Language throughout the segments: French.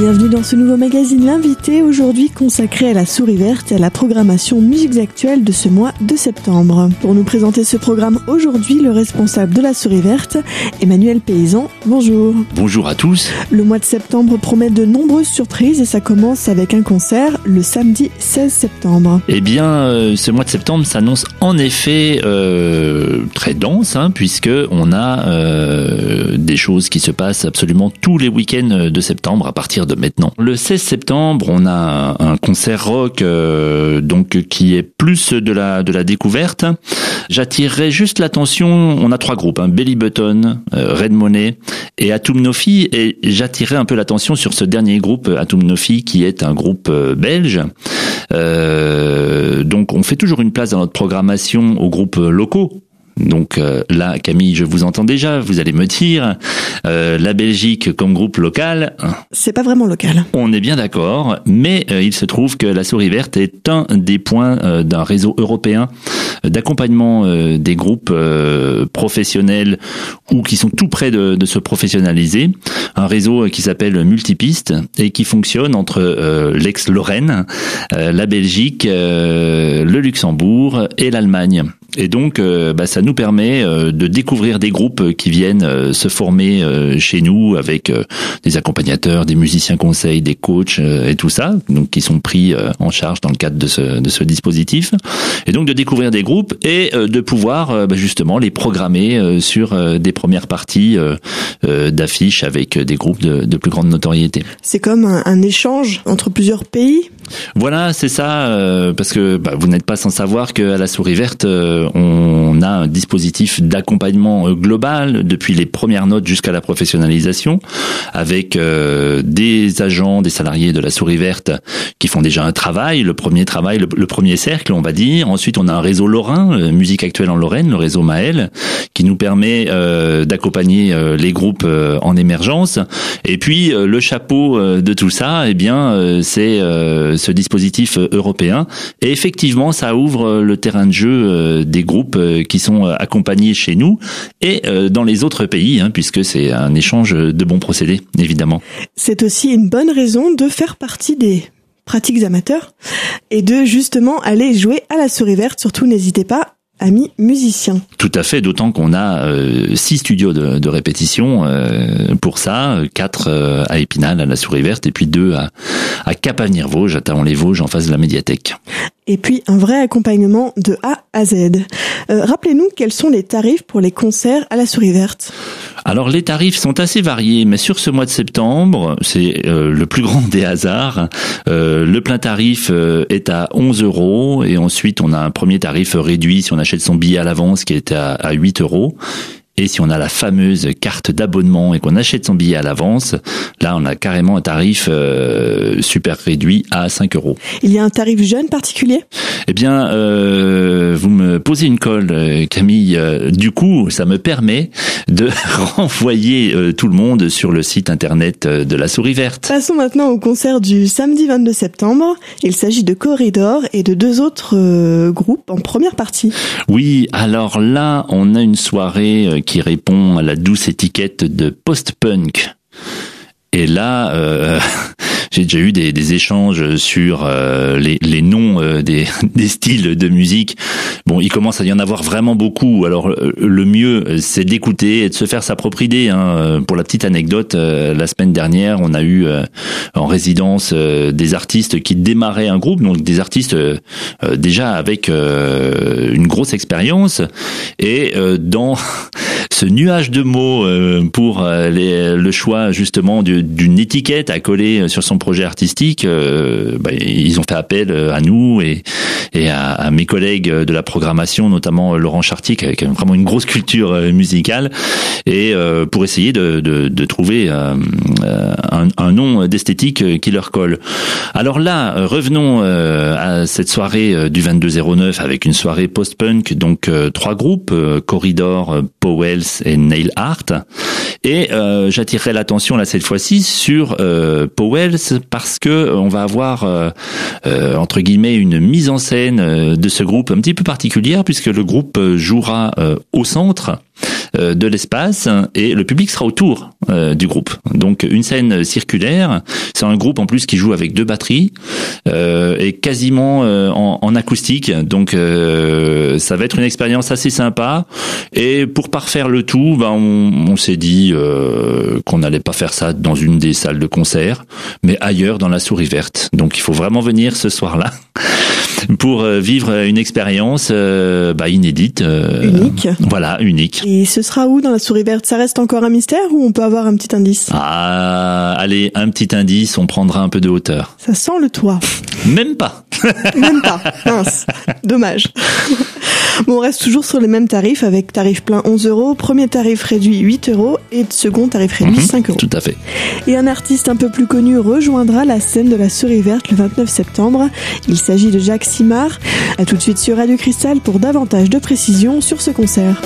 Bienvenue dans ce nouveau magazine L'invité, aujourd'hui consacré à la souris verte et à la programmation musiques actuelles de ce mois de septembre. Pour nous présenter ce programme aujourd'hui, le responsable de la souris verte, Emmanuel Paysan. Bonjour. Bonjour à tous. Le mois de septembre promet de nombreuses surprises et ça commence avec un concert le samedi 16 septembre. Eh bien, euh, ce mois de septembre s'annonce en effet euh, très dense, hein, puisque on a euh, des choses qui se passent absolument tous les week-ends de septembre à partir de maintenant. Le 16 septembre, on a un concert rock euh, donc qui est plus de la de la découverte. J'attirerai juste l'attention, on a trois groupes, hein, Belly Button, euh, Red Money et Atum Nofi et j'attirerai un peu l'attention sur ce dernier groupe Atum Nofi qui est un groupe euh, belge. donc on fait toujours une place dans notre programmation aux groupes locaux donc euh, là, Camille, je vous entends déjà, vous allez me dire, euh, la Belgique comme groupe local. C'est pas vraiment local. On est bien d'accord, mais euh, il se trouve que la Souris Verte est un des points d'un réseau européen d'accompagnement des groupes professionnels ou qui sont tout près de, de se professionnaliser. Un réseau qui s'appelle Multipiste et qui fonctionne entre l'ex-Lorraine, la Belgique, le Luxembourg et l'Allemagne. Et donc, euh, bah, ça nous permet euh, de découvrir des groupes qui viennent euh, se former chez nous avec des accompagnateurs, des musiciens conseils, des coachs et tout ça, donc qui sont pris en charge dans le cadre de ce, de ce dispositif. Et donc de découvrir des groupes et de pouvoir bah, justement les programmer sur des premières parties d'affiches avec des groupes de, de, plus grande notoriété. C'est comme un, un échange entre plusieurs pays? Voilà, c'est ça, euh, parce que bah, vous n'êtes pas sans savoir qu'à la Souris Verte, euh, on a un dispositif d'accompagnement euh, global depuis les premières notes jusqu'à la professionnalisation, avec des agents, des salariés de la Souris Verte qui font déjà un travail, le premier travail, le, premier cercle, on va dire. Ensuite, on a un réseau lorrain, musique actuelle en Lorraine, le réseau Maël, qui nous permet d'accompagner les groupes en émergence. Et puis, le chapeau de tout ça, eh bien, c'est ce dispositif euh, européen. Et effectivement, ça ouvre euh, le terrain de jeu euh, des groupes qui sont accompagnés chez nous et dans les autres pays, hein, puisque c'est un échange de bons procédés, évidemment. C'est aussi une bonne raison de faire partie des pratiques amateurs et de justement aller jouer à la souris verte. Surtout, n'hésitez pas amis musiciens. Tout à fait, d'autant qu'on a euh, six studios de, de répétition euh, pour ça, quatre euh, à Épinal, à la Souris Verte, et puis deux à, à Cap-Avenir-Vosges, à Taon-les-Vosges, en face de la médiathèque. Et puis un vrai accompagnement de A à Z. Rappelez-nous quels sont les tarifs pour les concerts à la Souris Verte. Alors les tarifs sont assez variés, mais sur ce mois de septembre, c'est le plus grand des hasards. le plein tarif est à 11 euros, et ensuite on a un premier tarif réduit si on achète son billet à l'avance qui était à, à 8 euros. Et si on a la fameuse carte d'abonnement et qu'on achète son billet à l'avance, là on a carrément un tarif euh, super réduit à 5 euros. Il y a un tarif jeune particulier? Eh bien, euh, vous me posez une colle, euh, Camille. Du coup, ça me permet de renvoyer tout le monde sur le site internet de la Souris Verte. Passons maintenant au concert du samedi 22 septembre. Il s'agit de Corridor et de deux autres groupes en première partie. Oui, alors là, on a une soirée qui répond à la douce étiquette de post-punk. Et là, euh, j'ai déjà eu des, des échanges sur euh, les, les, noms euh, des, des, styles de musique. Bon, il commence à y en avoir vraiment beaucoup. Alors le mieux, c'est d'écouter et de se faire sa propre idée. Hein. Pour la petite anecdote, la semaine dernière, on a eu en résidence des artistes qui démarraient un groupe, donc des artistes déjà avec une grosse expérience. Et dans ce nuage de mots pour les, le choix justement d'une étiquette à coller sur son projet artistique, euh, bah, ils ont fait appel euh, à nous et, à, mes collègues de la programmation, notamment Laurent Chartier, qui a vraiment une grosse culture euh, musicale, et pour essayer de, de, de trouver un, un, nom d'esthétique qui leur colle. Alors là, revenons à cette soirée du 2209 avec une soirée post-punk, donc trois groupes, Corridor, Powells et Nail Art. Et j'attirerai l'attention là cette fois-ci sur Powells parce que euh, on va avoir euh, euh, entre guillemets une mise en scène de ce groupe un petit peu particulière puisque le groupe jouera au centre de l'espace et le public sera autour du groupe. Donc une scène circulaire, c'est un groupe en plus qui joue avec deux batteries et quasiment en, en, acoustique. Donc ça va être une expérience assez sympa. Et pour parfaire le tout, ben, on, on s'est dit qu'on n'allait pas faire ça dans une des salles de concert, mais ailleurs dans la souris verte. Donc il faut vraiment venir ce soir-là pour euh, vivre une expérience euh, bah, inédite. Euh, unique. Voilà, unique. Et ce sera où dans la souris verte? Ça reste encore un mystère ou on peut avoir un petit indice? Ah, allez, un petit indice, on prendra un peu de hauteur. Ça sent le toit. Même pas. Même pas. Mince. Dommage. Bon, on reste toujours sur les mêmes tarifs avec tarif plein 11 euros, premier tarif réduit 8 euros et second tarif réduit 5 mhm, euros. Tout à fait. Et un artiste un peu plus connu rejoindra la scène de la Souris Verte le 29 septembre. Il s'agit de Jacques Simard. A tout de suite sur Radio Cristal pour davantage de précisions sur ce concert.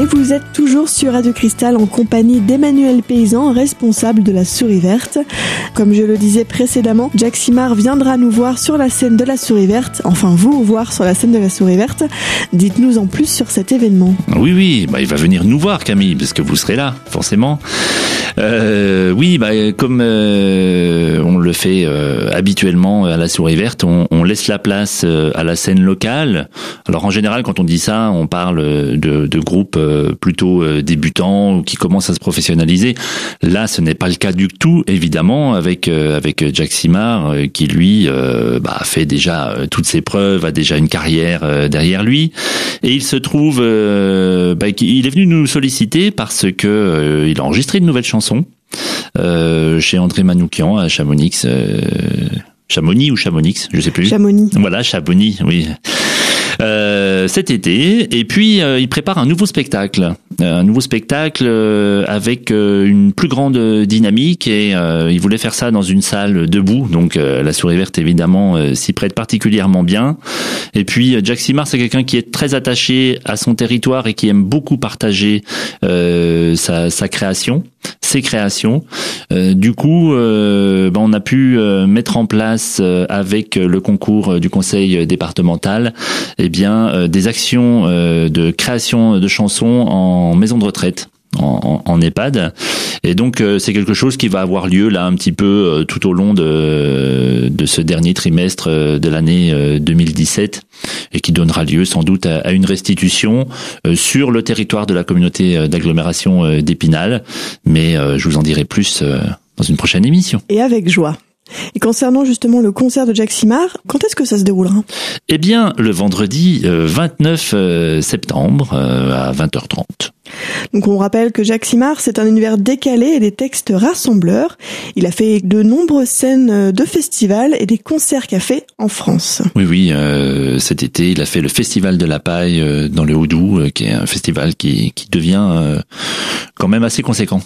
Et vous êtes toujours sur Radio Cristal en compagnie d'Emmanuel Paysan, responsable de la Souris Verte. Comme je le disais précédemment, Jack Simard viendra nous voir sur la scène de la Souris Verte, enfin vous voir sur la scène de la Souris Verte. Dites-nous en plus sur cet événement. Oui, oui, bah, il va venir nous voir Camille, parce que vous serez là, forcément. Euh, oui, bah, comme euh, on le fait euh, habituellement à la Souris Verte, on, laisse la place à la scène locale. Alors en général, quand on dit ça, on parle de, de groupes plutôt débutants ou qui commencent à se professionnaliser. Là, ce n'est pas le cas du tout, évidemment, avec avec Jack Simard, qui lui bah, fait déjà toutes ses preuves, a déjà une carrière derrière lui, et il se trouve, bah, il est venu nous solliciter parce que il a enregistré une nouvelle chanson euh, chez André Manoukian à Chamonix. Euh, Chamonix ou Chamonix, je sais plus. Chamonix. Voilà, Chamonix, oui. Euh, cet été. Et puis, euh, il prépare un nouveau spectacle. Un nouveau spectacle euh, avec une plus grande dynamique et il voulait faire ça dans une salle debout. Donc, la souris verte, évidemment, s'y prête particulièrement bien. Et puis, Jack Simard, c'est quelqu'un qui est très attaché à son territoire et qui aime beaucoup partager sa création ses créations. du coup, ben, on a pu mettre en place avec le concours du conseil départemental eh bien euh, des actions euh, de création de chansons en maison de retraite. En, en, EHPAD et donc euh, c'est quelque chose qui va avoir lieu là un petit peu tout au long de, de ce dernier trimestre de l'année 2017 et qui donnera lieu sans doute à, une restitution sur le territoire de la communauté d'agglomération d'Épinal mais je vous en dirai plus dans une prochaine émission. Et avec joie. Et concernant justement le concert de Jack Simard, quand est-ce que ça se déroulera? Eh bien, le vendredi 29 euh, euh, septembre euh, à 20h30. Donc on rappelle que Jacques Simard, c'est un univers décalé et des textes rassembleurs. Il a fait de nombreuses scènes de festivals et des concerts cafés en France. Oui, oui, euh, cet été, il a fait le Festival de la Paille euh, dans le Houdou, euh, qui est un festival qui, qui devient quand même assez conséquent.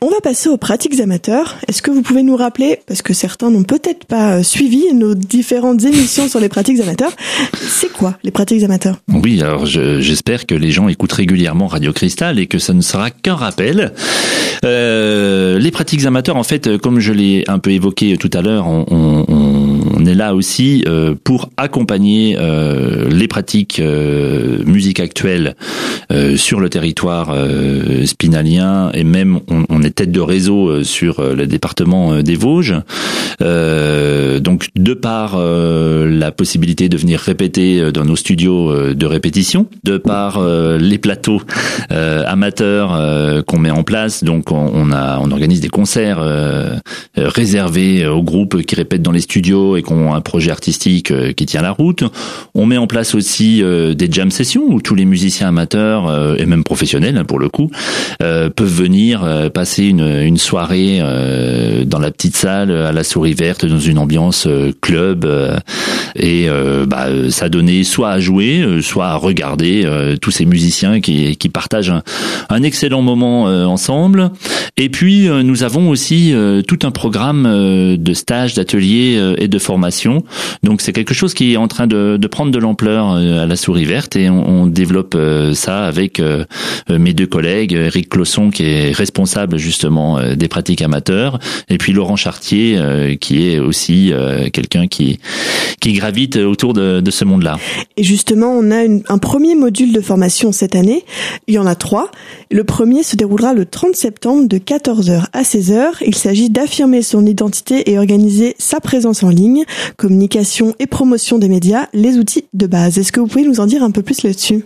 On va passer aux pratiques amateurs. Est-ce que vous pouvez nous rappeler, parce que certains n'ont peut-être pas suivi nos différentes émissions sur les pratiques amateurs, c'est quoi les pratiques amateurs? Oui, alors j'espère que les gens écoutent régulièrement Radio et que ça ne sera qu'un rappel. Euh, les pratiques amateurs, en fait, comme je l'ai un peu évoqué tout à l'heure, on, est là aussi euh, pour accompagner euh, les pratiques euh, musique actuelle sur le territoire spinalien et même on, on, est tête de réseau sur le département des Vosges. donc de par la possibilité de venir répéter dans nos studios de répétition, de par les plateaux euh, amateurs euh, qu'on met en place. Donc on, a, on organise des concerts euh, réservés aux groupes qui répètent dans les studios et qui ont un projet artistique qui tient la route. On met en place aussi des jam sessions où tous les musiciens amateurs et même professionnels hein, pour le coup peuvent venir passer une, une soirée dans la petite salle à la souris verte dans une ambiance club Et bah, ça donnait soit à jouer, soit à regarder tous ces musiciens qui, qui partagent un, un excellent moment ensemble. Et puis nous avons aussi tout un programme de stages, d'ateliers et de formation. Donc c'est quelque chose qui est en train de, de prendre de l'ampleur à la Souris Verte et on, on développe ça avec mes deux collègues, Eric Closson qui est responsable justement des pratiques amateurs, et puis Laurent Chartier qui est aussi quelqu'un qui qui gravite autour de, de ce monde-là. Et justement, on a une, un premier module de formation cette année. Il y en a trois. Le premier se déroulera le 30 septembre de 14h à 16h. Il s'agit d'affirmer son identité et organiser sa présence en ligne, communication et promotion des médias, les outils de base. Est-ce que vous pouvez nous en dire un peu plus là-dessus?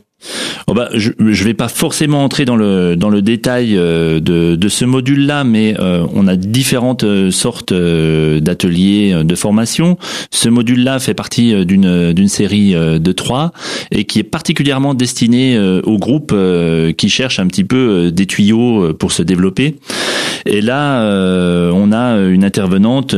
Oh bah, je ne vais pas forcément entrer dans le dans le détail euh, de, de ce module-là, mais euh, on a différentes euh, sortes d'ateliers de formation. Ce module-là fait partie d'une d'une série de trois et qui est particulièrement destiné aux groupes qui cherchent un petit peu des tuyaux pour se développer. Et là, on a une intervenante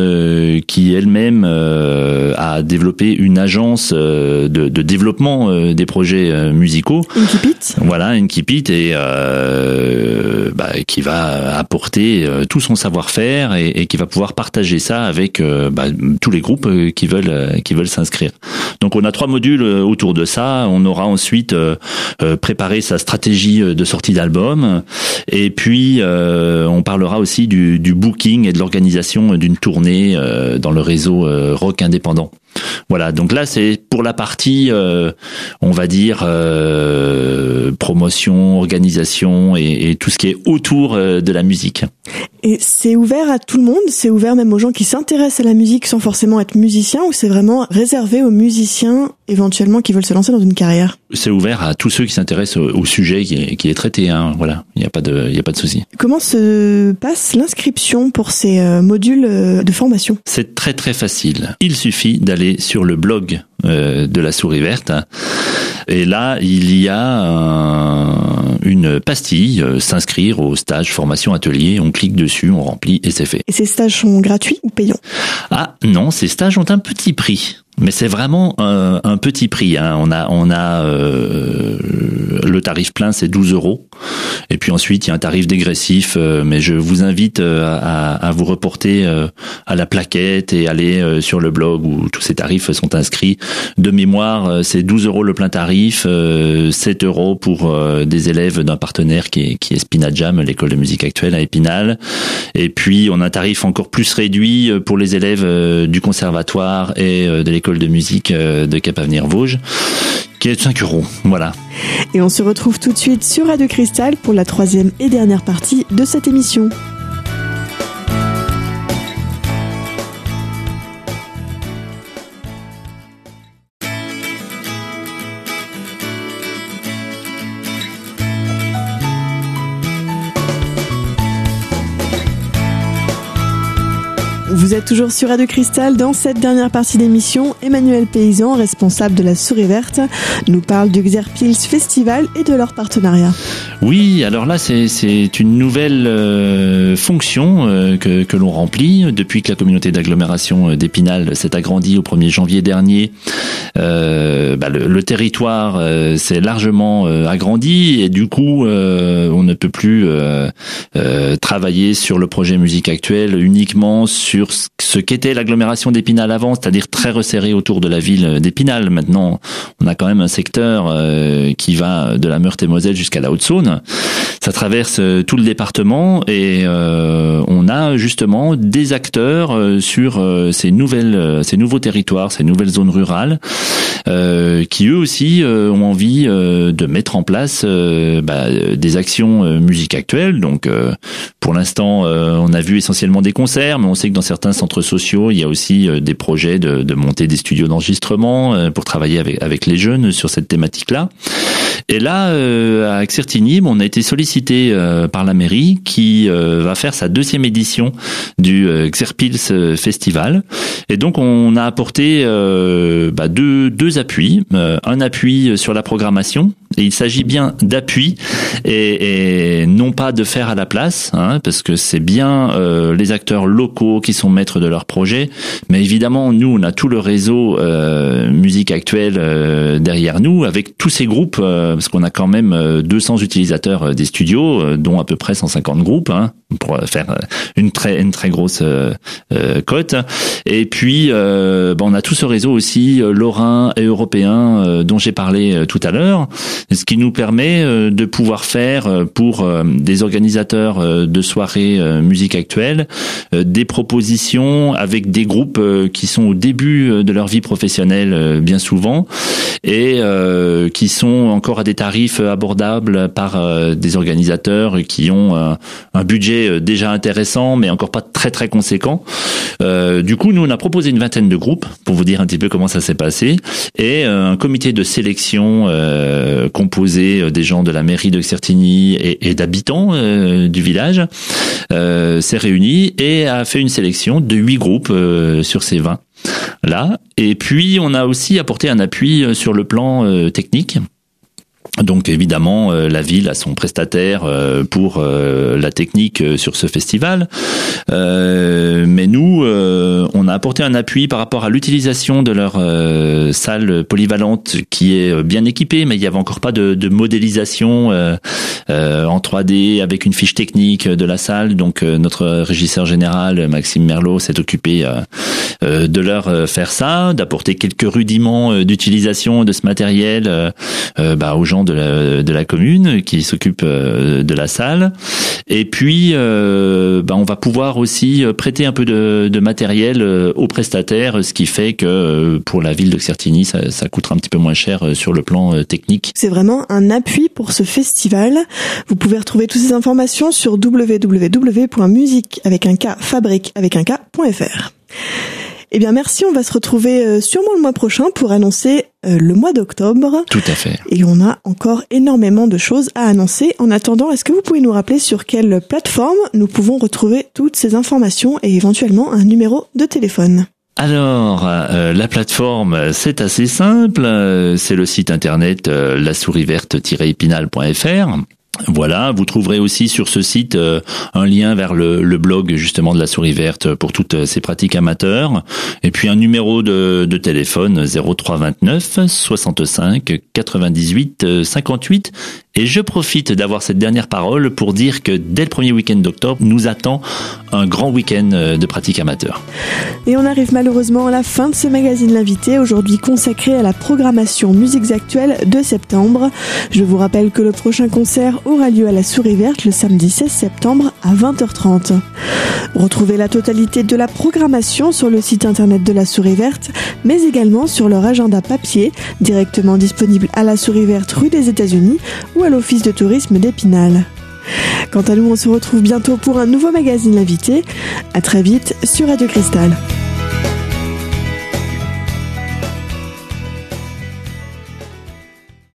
qui elle-même a développé une agence de, de développement des projets musicaux une kipite. Voilà, une kipite et euh, bah, qui va apporter euh, tout son savoir-faire et, et, qui va pouvoir partager ça avec euh, bah, tous les groupes euh, qui veulent qui veulent s'inscrire. Donc on a trois modules autour de ça. On aura ensuite préparé sa stratégie de sortie d'album et puis on parlera aussi du, du booking et de l'organisation d'une tournée dans le réseau rock indépendant. Voilà, donc là c'est pour la partie, euh, on va dire, euh, promotion, organisation et, et, tout ce qui est autour euh, de la musique. Et c'est ouvert à tout le monde C'est ouvert même aux gens qui s'intéressent à la musique sans forcément être musiciens ou c'est vraiment réservé aux musiciens éventuellement qui veulent se lancer dans une carrière? C'est ouvert à tous ceux qui s'intéressent au, sujet qui est, qui est traité. Hein. Voilà, il n'y a pas de, il a pas de souci. Comment se passe l'inscription pour ces euh, modules euh, de formation? C'est très très facile. Il suffit d'aller sur le blog euh, de la souris verte. Et là, il y a une pastille, s'inscrire au stage formation atelier. On clique dessus, on remplit et c'est fait. Et ces stages sont gratuits ou payants? Ah non, ces stages ont un petit prix. Mais c'est vraiment un, un, petit prix. Hein. On a, on a euh, le tarif plein, c'est 12 euros. Et puis ensuite, il y a un tarif dégressif. Euh, mais je vous invite euh, à, à, vous reporter euh, à la plaquette et aller sur le blog où tous ces tarifs sont inscrits. De mémoire, c'est 12 euros le plein tarif, 7 euros pour des élèves d'un partenaire qui est, qui est Spinajam, l'école de musique actuelle à Épinal. Et puis, on a un tarif encore plus réduit pour les élèves du conservatoire et de l'école de musique euh, de Cap Avenir Vosges qui est de 5 euros. Voilà. Et on se retrouve tout de suite sur Radio Cristal pour la troisième et dernière partie de cette émission. Vous êtes toujours sur Radio Cristal. Dans cette dernière partie d'émission, Emmanuel Paysan, responsable de la Souris Verte, nous parle du Xerpils Festival et de leur partenariat. Oui, alors là, c'est une nouvelle euh, fonction euh, que, que l'on remplit depuis que la communauté d'agglomération d'Épinal s'est agrandie au 1er janvier dernier. Euh, bah, le, le, territoire euh, s'est largement agrandi et du coup, on ne peut plus travailler sur le projet musique actuel uniquement sur ce qu'était l'agglomération d'Épinal avant, c'est-à-dire très resserré autour de la ville d'Épinal. Maintenant, on a quand même un secteur euh, qui va de la Meurthe-et-Moselle jusqu'à la Haute-Saône. Ça traverse euh, tout le département et euh, on a justement des acteurs sur ces nouvelles, ces nouveaux territoires, ces nouvelles zones rurales, qui eux aussi ont envie de mettre en place bah, des actions musique actuelle. Donc, pour l'instant, on a vu essentiellement des concerts, mais on sait que dans certains centres sociaux, il y a aussi euh, des projets de, de monter des studios d'enregistrement euh, pour travailler avec, avec les jeunes sur cette thématique-là. Et là, euh, à Xertigny, on a été sollicité par la mairie qui va faire sa deuxième édition du Xerpils Festival. Et donc, on a apporté bah, deux, deux appuis. un appui sur la programmation. Et il s'agit bien d'appui et, et, non pas de faire à la place, hein, parce que c'est bien les acteurs locaux qui sont maîtres de leur projet. Mais évidemment, nous, on a tout le réseau musique actuelle derrière nous, avec tous ces groupes, parce qu'on a quand même 200 utilisateurs des studios, dont à peu près 150 groupes, hein, pour faire une très une très grosse euh, euh, cote. Et puis, euh, on a tout ce réseau aussi lorrain et européen dont j'ai parlé tout à l'heure, ce qui nous permet de pouvoir faire pour des organisateurs de soirées musique actuelle des propositions avec des groupes qui sont au début de leur vie professionnelle bien souvent et qui sont encore à des tarifs abordables par des organisateurs qui ont un budget euh, déjà intéressant, mais encore pas très très conséquent. Euh, du coup, nous on a proposé une vingtaine de groupes pour vous dire un petit peu comment ça s'est passé et euh, un comité de sélection euh, composé des gens de la mairie de Certigny et, et d'habitants du village s'est réuni et a fait une sélection de huit groupes sur ces 20 là. Et puis on a aussi apporté un appui sur le plan technique. Donc évidemment, euh, la ville a son prestataire euh, pour euh, la technique sur ce festival, mais nous, on a apporté un appui par rapport à l'utilisation de leur salle polyvalente qui est bien équipée, mais il n'y avait encore pas de, de modélisation en 3D avec une fiche technique de la salle. Donc notre régisseur général Maxime Merlot s'est occupé de leur faire ça, d'apporter quelques rudiments d'utilisation de ce matériel bah, aux gens de de la commune qui s'occupe euh, de la salle. Et puis, euh, bah, on va pouvoir aussi euh, prêter un peu de, de, matériel aux prestataires, ce qui fait que pour la ville de Certigny, ça, ça coûtera un petit peu moins cher sur le plan technique. C'est vraiment un appui pour ce festival. Vous pouvez retrouver toutes ces informations sur www.musique avec un K fabrique avec un K.fr. Eh bien, merci. On va se retrouver euh, sûrement le mois prochain pour annoncer euh, le mois d'octobre. Tout à fait. Et on a encore énormément de choses à annoncer. En attendant, est-ce que vous pouvez nous rappeler sur quelle plateforme nous pouvons retrouver toutes ces informations et éventuellement un numéro de téléphone? Alors, euh, la plateforme, c'est assez simple. C'est le site internet la souris verte-épinal.fr. Voilà, vous trouverez aussi sur ce site euh, un lien vers le, blog justement de la souris verte pour toutes euh, ces pratiques amateurs, et puis un numéro de, de téléphone 0329 65 98 58 et je profite d'avoir cette dernière parole pour dire que dès le premier week-end d'octobre, nous attend un grand week-end euh, de pratique amateur. Et on arrive malheureusement à la fin de ce magazine L'invité, aujourd'hui consacré à la programmation musiques actuelles de septembre. Je vous rappelle que le prochain concert aura lieu à la Souris Verte le samedi 16 septembre à 20h30. Retrouvez la totalité de la programmation sur le site internet de la Souris Verte, mais également sur leur agenda papier, directement disponible à la Souris Verte rue des États-Unis à l'Office de tourisme d'Épinal. Quant à nous, on se retrouve bientôt pour un nouveau magazine invité. À très vite sur Radio Cristal.